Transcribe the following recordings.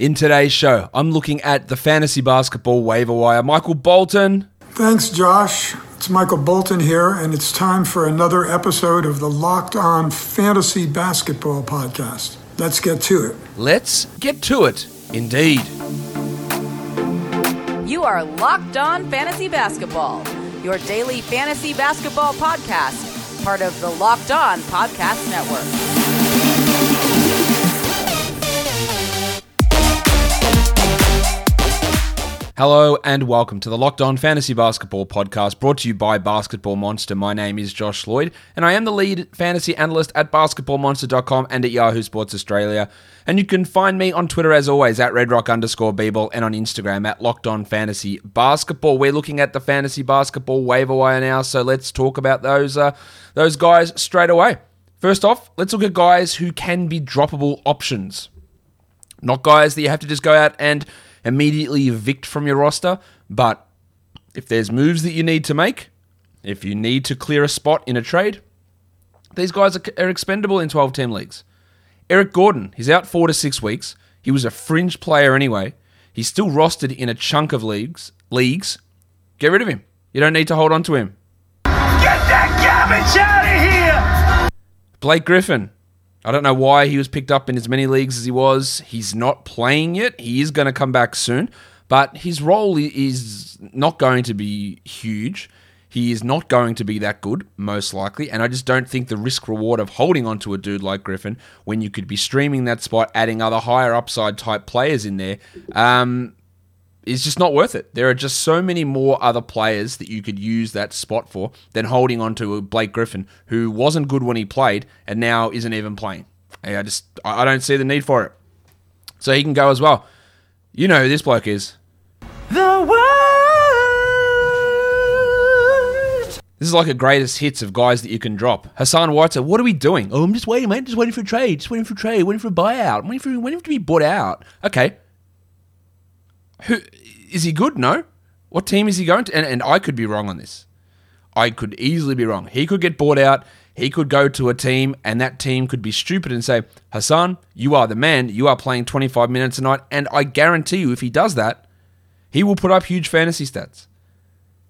In today's show, I'm looking at the fantasy basketball waiver wire. Michael Bolton. Thanks, Josh. It's Michael Bolton here, and it's time for another episode of the Locked On Fantasy Basketball Podcast. Let's get to it. Let's get to it, indeed. You are Locked On Fantasy Basketball, your daily fantasy basketball podcast, part of the Locked On Podcast Network. Hello and welcome to the Locked On Fantasy Basketball podcast brought to you by Basketball Monster. My name is Josh Lloyd and I am the lead fantasy analyst at basketballmonster.com and at Yahoo Sports Australia. And you can find me on Twitter as always at redrock underscore Beeble and on Instagram at Locked On Fantasy Basketball. We're looking at the fantasy basketball waiver wire now, so let's talk about those uh, those guys straight away. First off, let's look at guys who can be droppable options. Not guys that you have to just go out and immediately evict from your roster. But if there's moves that you need to make, if you need to clear a spot in a trade, these guys are, expendable in 12 team leagues. Eric Gordon, he's out four to six weeks. He was a fringe player anyway. He's still rostered in a chunk of leagues. Leagues. Get rid of him. You don't need to hold on to him. Get that garbage out of here! Blake Griffin, I don't know why he was picked up in as many leagues as he was. He's not playing yet. He is going to come back soon, but his role is not going to be huge. He is not going to be that good, most likely, and I just don't think the risk reward of holding onto a dude like Griffin when you could be streaming that spot, adding other higher upside type players in there, um, is just not worth it. There are just so many more other players that you could use that spot for than holding on to Blake Griffin, who wasn't good when he played and now isn't even playing. I just I don't see the need for it. So he can go as well. You know who this bloke is. The world. This is like a greatest hits of guys that you can drop. Hassan Whiteside, what are we doing? Oh, I'm just waiting, mate. Just waiting for a trade. Just waiting for a trade. Waiting for a buyout. I'm waiting for, waiting for to be bought out. Okay. Who is he good? No. What team is he going to? And, and I could be wrong on this. I could easily be wrong. He could get bought out. He could go to a team, and that team could be stupid and say, Hassan, you are the man. You are playing 25 minutes a night. And I guarantee you, if he does that, he will put up huge fantasy stats.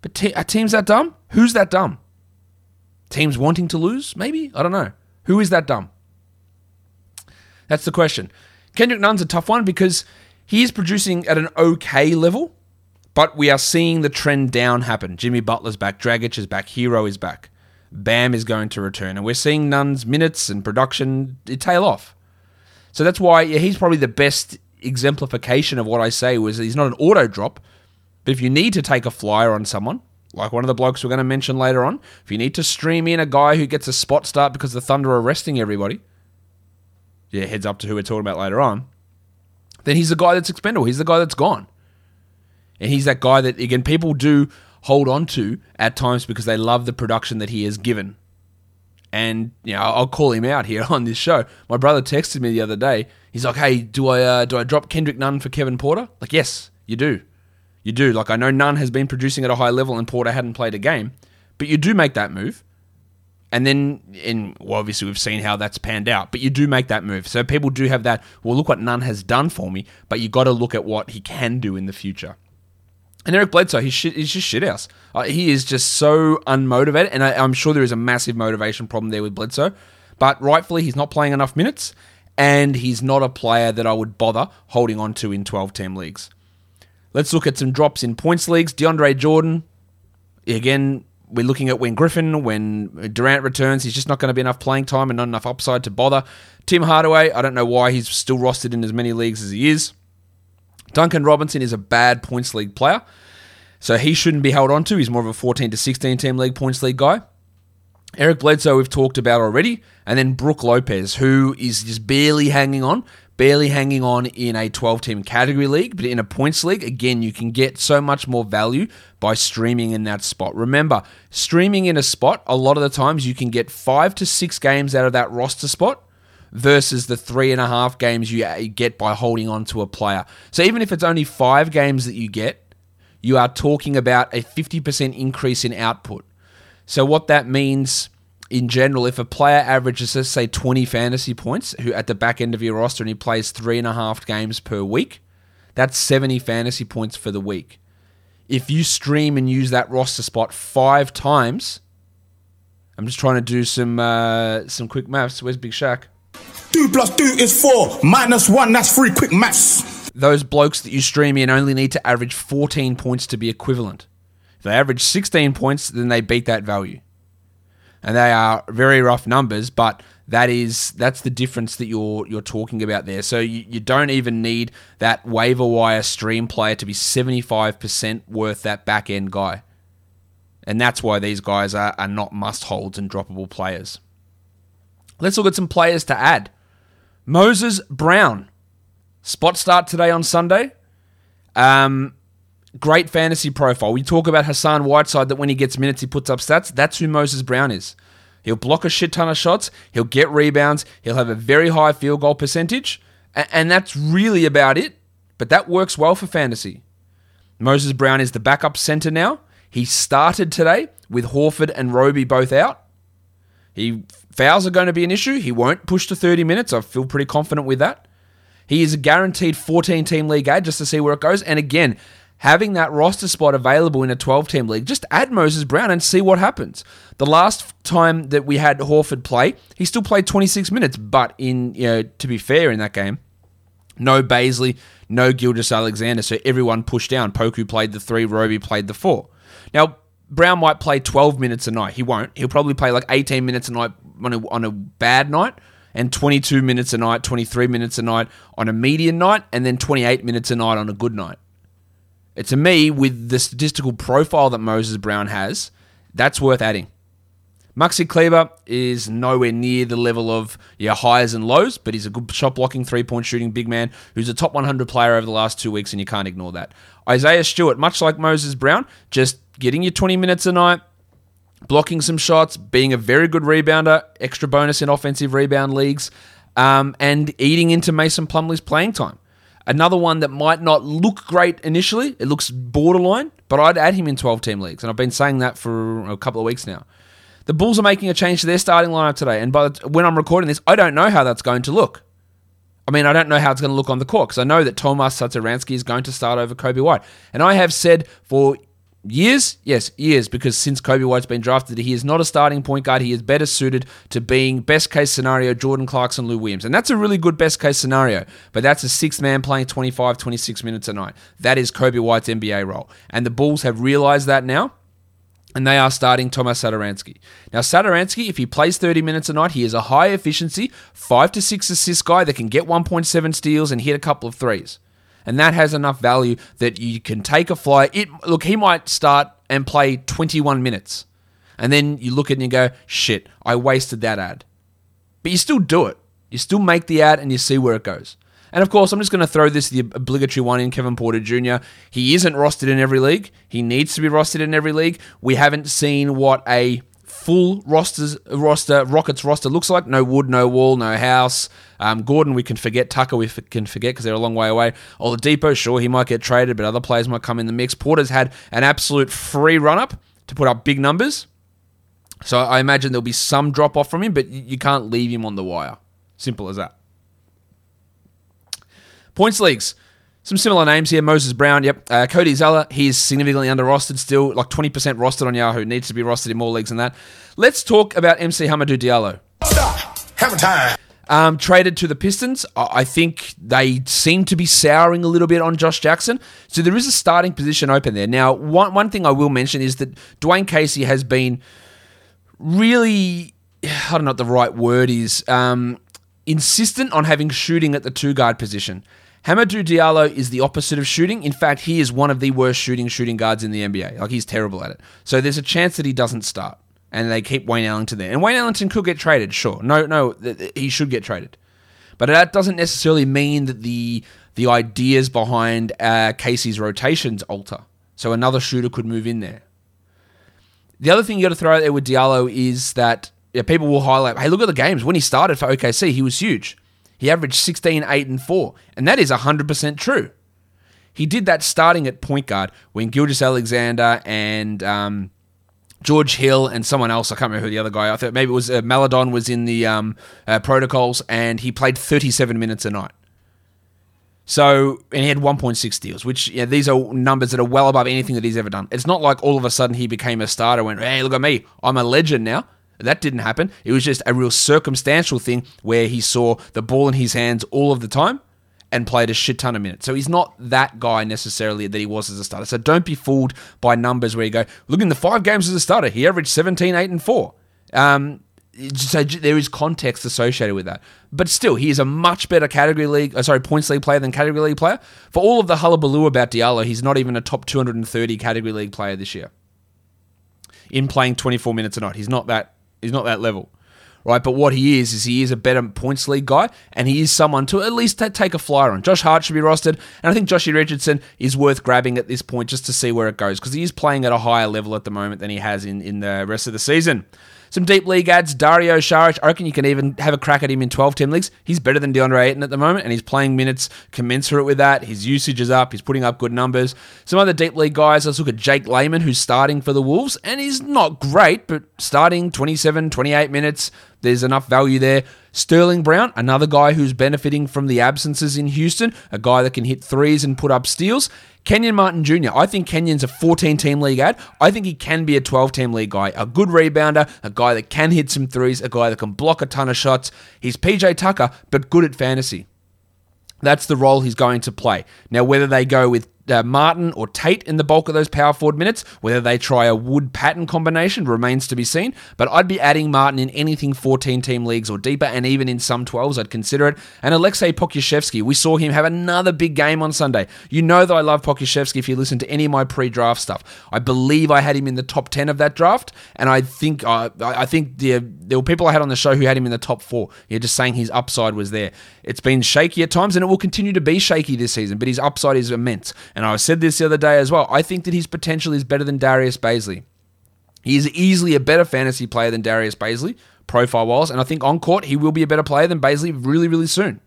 But te- are teams that dumb? Who's that dumb? Teams wanting to lose? Maybe? I don't know. Who is that dumb? That's the question. Kendrick Nunn's a tough one because he is producing at an okay level, but we are seeing the trend down happen. Jimmy Butler's back, Dragic is back, Herro is back, Bam is going to return, and we're seeing Nunn's minutes and production tail off. So that's why yeah, he's probably the best exemplification of what I say was he's not an auto drop, but if you need to take a flyer on someone, like one of the blokes we're going to mention later on, if you need to stream in a guy who gets a spot start because the Thunder are resting everybody, yeah, heads up to who we're talking about later on then he's the guy that's expendable. He's the guy that's gone. And he's that guy that, again, people do hold on to at times because they love the production that he has given. And, you know, I'll call him out here on this show. My brother texted me the other day. He's like, hey, do I, uh, do I drop Kendrick Nunn for Kevin Porter? Like, yes, you do. You do. Like, I know Nunn has been producing at a high level and Porter hadn't played a game, but you do make that move. And then, in well, obviously, we've seen how that's panned out, but you do make that move. So people do have that. Well, look what Nunn has done for me, but you got to look at what he can do in the future. And Eric Bledsoe, he's, shit, he's just shithouse. Uh, he is just so unmotivated, and I, I'm sure there is a massive motivation problem there with Bledsoe. But rightfully, he's not playing enough minutes, and he's not a player that I would bother holding on to in 12 team leagues. Let's look at some drops in points leagues. DeAndre Jordan, again, we're looking at when Griffin, when Durant returns, he's just not going to be enough playing time and not enough upside to bother. Tim Hardaway, I don't know why he's still rostered in as many leagues as he is. Duncan Robinson is a bad points league player, so he shouldn't be held on to. He's more of a 14 to 16 team league points league guy. Eric Bledsoe, we've talked about already, and then Brook Lopez, who is just barely hanging on, barely hanging on in a 12 team category league, but in a points league, again, you can get so much more value by streaming in that spot. Remember, streaming in a spot, a lot of the times you can get five to six games out of that roster spot versus the three and a half games you uh, get by holding on to a player. So even if it's only five games that you get, you are talking about a 50% increase in output. So what that means in general, if a player averages, let's say, 20 fantasy points who at the back end of your roster and he plays three and a half games per week, that's 70 fantasy points for the week. If you stream and use that roster spot five times, I'm just trying to do some uh, some quick maths. Where's Big Shaq? Two plus two is four. Minus one, that's three. Quick maths. Those blokes that you stream in only need to average 14 points to be equivalent. If they average 16 points, then they beat that value and they are very rough numbers, but that is that's the difference that you're you're talking about there. So you, you don't even need that waiver wire stream player to be 75% worth that back end guy. And that's why these guys are, are not must holds and droppable players. Let's look at some players to add. Moses Brown. Spot start today on Sunday. Um, great fantasy profile. We talk about Hassan Whiteside that when he gets minutes, he puts up stats. That's who Moses Brown is. He'll block a shit ton of shots. He'll get rebounds. He'll have a very high field goal percentage. And that's really about it. But that works well for fantasy. Moses Brown is the backup center now. He started today with Horford and Roby both out. He fouls are going to be an issue. He won't push to 30 minutes. I feel pretty confident with that. He is a guaranteed 14 team league ad just to see where it goes. And again, having that roster spot available in a 12 team league, just add Moses Brown and see what happens. The last time that we had Horford play, he still played 26 minutes, but in you know, to be fair in that game, no Bazley, no Gilgeous-Alexander, so everyone pushed down. Poku played the three, Roby played the four. Now, Brown might play 12 minutes a night. He won't. He'll probably play like 18 minutes a night on a, on a bad night and 22 minutes a night, 23 minutes a night on a median night, and then 28 minutes a night on a good night. To me, with the statistical profile that Moses Brown has, that's worth adding. Maxi Kleber is nowhere near the level of yeah highs and lows, but he's a good shot blocking, three point shooting big man who's a top 100 player over the last two weeks, and you can't ignore that. Isaiah Stewart, much like Moses Brown, just getting you 20 minutes a night, blocking some shots, being a very good rebounder, extra bonus in offensive rebound leagues, um, and eating into Mason Plumlee's playing time. Another one that might not look great initially, it looks borderline, but I'd add him in 12 team leagues, and I've been saying that for a couple of weeks now. The Bulls are making a change to their starting lineup today, and by the, when I'm recording this, I don't know how that's going to look. I mean, I don't know how it's going to look on the court because I know that Tomas Satoransky is going to start over Coby White. And I have said for Years? Yes, years, because since Coby White's been drafted, he is not a starting point guard. He is better suited to being best case scenario Jordan Clarkson, Lou Williams. And that's a really good best case scenario, but that's a sixth man playing 25, 26 minutes a night. That is Coby White's NBA role. And the Bulls have realized that now. And they are starting Thomas Satoransky. Now, Satoransky, if he plays 30 minutes a night, he is a high efficiency, 5 to 6 assist guy that can get 1.7 steals and hit a couple of threes and that has enough value that you can take a flyer. It look, he might start and play 21 minutes, and then you look at it and you go, "Shit, I wasted that ad," but you still do it. You still make the ad and you see where it goes. And of course, I'm just going to throw this the obligatory one in Kevin Porter Jr. He isn't rostered in every league. He needs to be rostered in every league. We haven't seen what a full rosters roster Rockets roster looks like. No wood, no wall, no house. Um, Gordon, we can forget. Tucker, we can forget because they're a long way away. Oladipo, sure, he might get traded, but other players might come in the mix. Porter's had an absolute free run up to put up big numbers. So I imagine there'll be some drop off from him, but you can't leave him on the wire. Simple as that. Points leagues. Some similar names here. Moses Brown, yep. Uh, Cody Zeller, he's significantly under rostered still, like 20% rostered on Yahoo. Needs to be rostered in more leagues than that. Let's talk about MC Hamidou Diallo. Stop. Have time. Um, traded to the Pistons. I think they seem to be souring a little bit on Josh Jackson. So there is a starting position open there. Now, one, one thing I will mention is that Dwane Casey has been really, I don't know what the right word is, um, insistent on having shooting at the two guard position. Hamidou Diallo is the opposite of shooting. In fact, he is one of the worst shooting shooting guards in the NBA. Like he's terrible at it. So there's a chance that he doesn't start and they keep Wayne Ellington there. And Wayne Ellington could get traded, sure. No, no, he should get traded. But that doesn't necessarily mean that the the ideas behind uh, Casey's rotations alter. So another shooter could move in there. The other thing you got to throw out there with Diallo is that yeah, people will highlight, hey, look at the games. When he started for OKC, he was huge. He averaged 16, 8, and 4. And that is 100% true. He did that starting at point guard when Gilgeous-Alexander and um, George Hill and someone else. I can't remember who the other guy. I thought maybe it was uh, Maledon was in the um, uh, protocols, and he played 37 minutes a night. So, and he had 1.6 steals, which yeah, these are numbers that are well above anything that he's ever done. It's not like all of a sudden he became a starter. Went, hey, look at me, I'm a legend now. That didn't happen. It was just a real circumstantial thing where he saw the ball in his hands all of the time and played a shit ton of minutes. So he's not that guy necessarily that he was as a starter. So don't be fooled by numbers where you go, look in the five games as a starter, he averaged 17, 8, and 4. Um, so there is context associated with that. But still, he is a much better category league, uh, sorry, points league player than category league player. For all of the hullabaloo about Diallo, he's not even a top 230 category league player this year. In playing 24 minutes a night, he's not that. He's not that level right? But what he is, is he is a better points league guy, and he is someone to at least take a flyer on. Josh Hart should be rostered, and I think Joshy Richardson is worth grabbing at this point just to see where it goes, because he is playing at a higher level at the moment than he has in, in the rest of the season. Some deep league ads. Dario Saric. I reckon you can even have a crack at him in 12 team leagues. He's better than DeAndre Ayton at the moment, and he's playing minutes commensurate with that. His usage is up. He's putting up good numbers. Some other deep league guys. Let's look at Jake Layman, who's starting for the Wolves, and he's not great, but starting 27, 28 minutes. There's enough value there. Sterling Brown, another guy who's benefiting from the absences in Houston, a guy that can hit threes and put up steals. Kenyon Martin Jr., I think Kenyon's a 14 team league ad. I think he can be a 12 team league guy. A good rebounder, a guy that can hit some threes, a guy that can block a ton of shots. He's PJ Tucker, but good at fantasy. That's the role he's going to play. Now, whether they go with uh, Martin or Tate in the bulk of those power forward minutes. Whether they try a Wood Patton combination remains to be seen, but I'd be adding Martin in anything 14 team leagues or deeper, and even in some 12s, I'd consider it. And Aleksej Pokusevski, we saw him have another big game on Sunday. You know that I love Pokusevski if you listen to any of my pre draft stuff. I believe I had him in the top 10 of that draft, and I think uh, I think the, there were people I had on the show who had him in the top four. You're just saying his upside was there. It's been shaky at times, and it will continue to be shaky this season, but his upside is immense. And I said this the other day as well. I think that his potential is better than Darius Bazley. He is easily a better fantasy player than Darius Bazley, profile wise, and I think on court he will be a better player than Bazley really, really soon.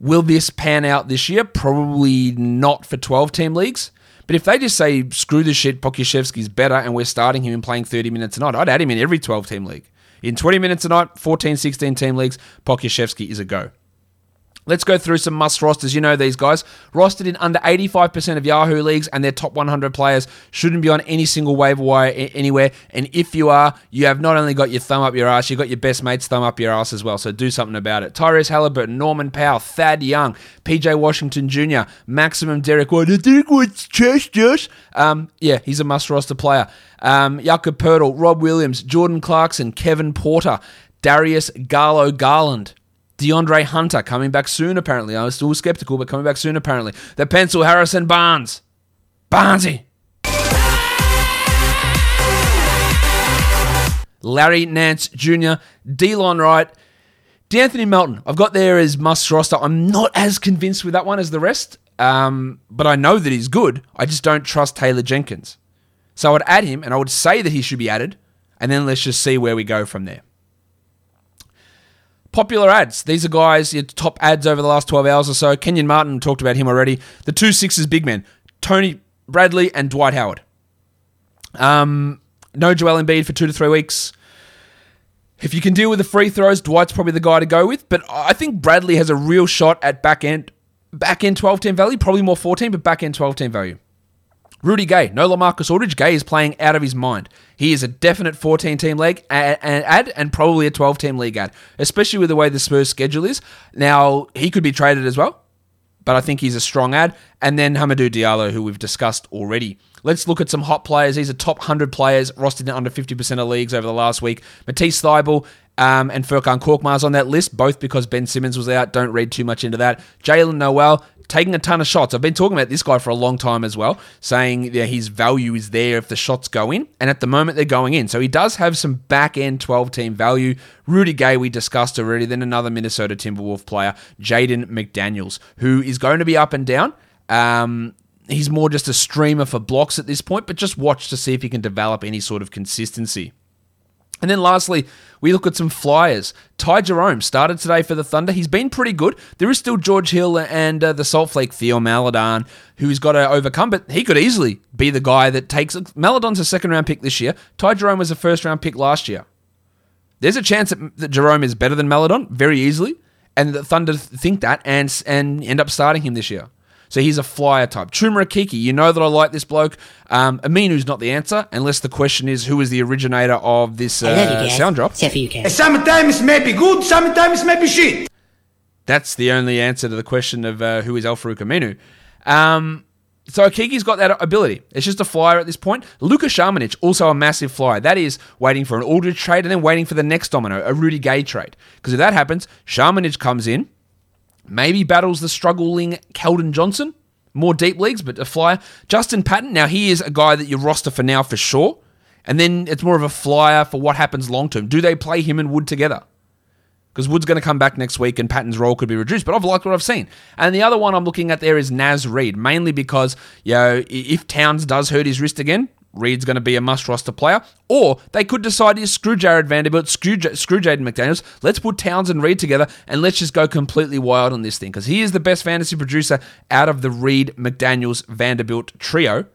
Will this pan out this year? Probably not for 12 team leagues. But if they just say, screw this shit, Pokusevski's better, and we're starting him and playing 30 minutes a night, I'd add him in every 12 team league. In 20 minutes a night, 14, 16 team leagues, Pokusevski is a go. Let's go through some must rosters. You know these guys. Rostered in under 85% of Yahoo leagues, and their top 100 players shouldn't be on any single waiver wire anywhere. And if you are, you have not only got your thumb up your ass, you've got your best mate's thumb up your ass as well. So do something about it. Tyrese Halliburton, Norman Powell, Thad Young, PJ Washington Jr., Maximum Derrick White. Derrick White's trash, Josh. Um, yeah, he's a must roster player. Um, Jakob Rob Williams, Jordan Clarkson, Kevin Porter, Darius Garlo Garland. DeAndre Hunter coming back soon, apparently. I was still skeptical, but coming back soon, apparently. The pencil Harrison Barnes. Barnesy. Larry Nance Jr., Delon Wright, De'Anthony Melton. I've got there as must roster. I'm not as convinced with that one as the rest, um, but I know that he's good. I just don't trust Taylor Jenkins. So I would add him, and I would say that he should be added, and then let's just see where we go from there. Popular ads. These are guys, your top ads over the last 12 hours or so. Kenyon Martin, talked about him already. The two sixes big men, Tony Bradley and Dwight Howard. Um, no Joel Embiid for two to three weeks. If you can deal with the free throws, Dwight's probably the guy to go with. But I think Bradley has a real shot at back end, back end 12 10 value, probably more 14, but back end 12 10 value. Rudy Gay, no Lamarcus Aldridge. Gay is playing out of his mind. He is a definite 14 team league ad and probably a 12 team league ad, especially with the way the Spurs schedule is. Now, he could be traded as well, but I think he's a strong ad. And then Hamidou Diallo, who we've discussed already. Let's look at some hot players. These are top 100 players rostered in under 50% of leagues over the last week. Matisse Thybulle um, and Furkan Korkmaz on that list, both because Ben Simmons was out. Don't read too much into that. Jaylen Nowell, taking a ton of shots. I've been talking about this guy for a long time as well, saying that his value is there if the shots go in, and at the moment they're going in. So he does have some back end 12 team value. Rudy Gay, we discussed already, then another Minnesota Timberwolf player, Jaden McDaniels, who is going to be up and down. Um, he's more just a streamer for blocks at this point, but just watch to see if he can develop any sort of consistency. And then lastly, we look at some flyers. Ty Jerome started today for the Thunder. He's been pretty good. There is still George Hill and uh, the Salt Flake Theo Maledon, who's got to overcome, but he could easily be the guy that takes. Maledon's a second round pick this year. Ty Jerome was a first round pick last year. There's a chance that, that Jerome is better than Maledon very easily, and the Thunder think that and and end up starting him this year. So he's a flyer type. Chuma Okeke, you know that I like this bloke. Um, Aminu's not the answer, unless the question is who is the originator of this uh, sound drop. Except for you, Kev. Sometimes may be good, sometimes may be shit. That's the only answer to the question of uh, who is Al-Farouq Aminu. Um, so Okeke's got that ability. It's just a flyer at this point. Luka Samanic, also a massive flyer. That is waiting for an Aldridge trade and then waiting for the next domino, a Rudy Gay trade. Because if that happens, Samanic comes in, maybe battles the struggling Keldon Johnson, more deep leagues, but a flyer. Justin Patton, now he is a guy that you roster for now for sure. And then it's more of a flyer for what happens long term. Do they play him and Wood together? Because Wood's going to come back next week and Patton's role could be reduced, but I've liked what I've seen. And the other one I'm looking at there is Naz Reid, mainly because, you know, if Towns does hurt his wrist again, Reid's going to be a must roster player. Or they could decide to screw Jarred Vanderbilt, screw, J- screw Jaden McDaniels. Let's put Towns and Reid together and let's just go completely wild on this thing because he is the best fantasy producer out of the Reid McDaniels, Vanderbilt trio.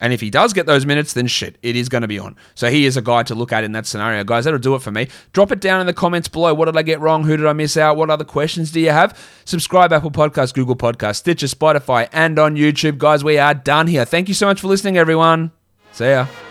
And if he does get those minutes, then shit, it is going to be on. So he is a guy to look at in that scenario. Guys, that'll do it for me. Drop it down in the comments below. What did I get wrong? Who did I miss out? What other questions do you have? Subscribe Apple Podcasts, Google Podcasts, Stitcher, Spotify, and on YouTube. Guys, we are done here. Thank you so much for listening, everyone. See ya.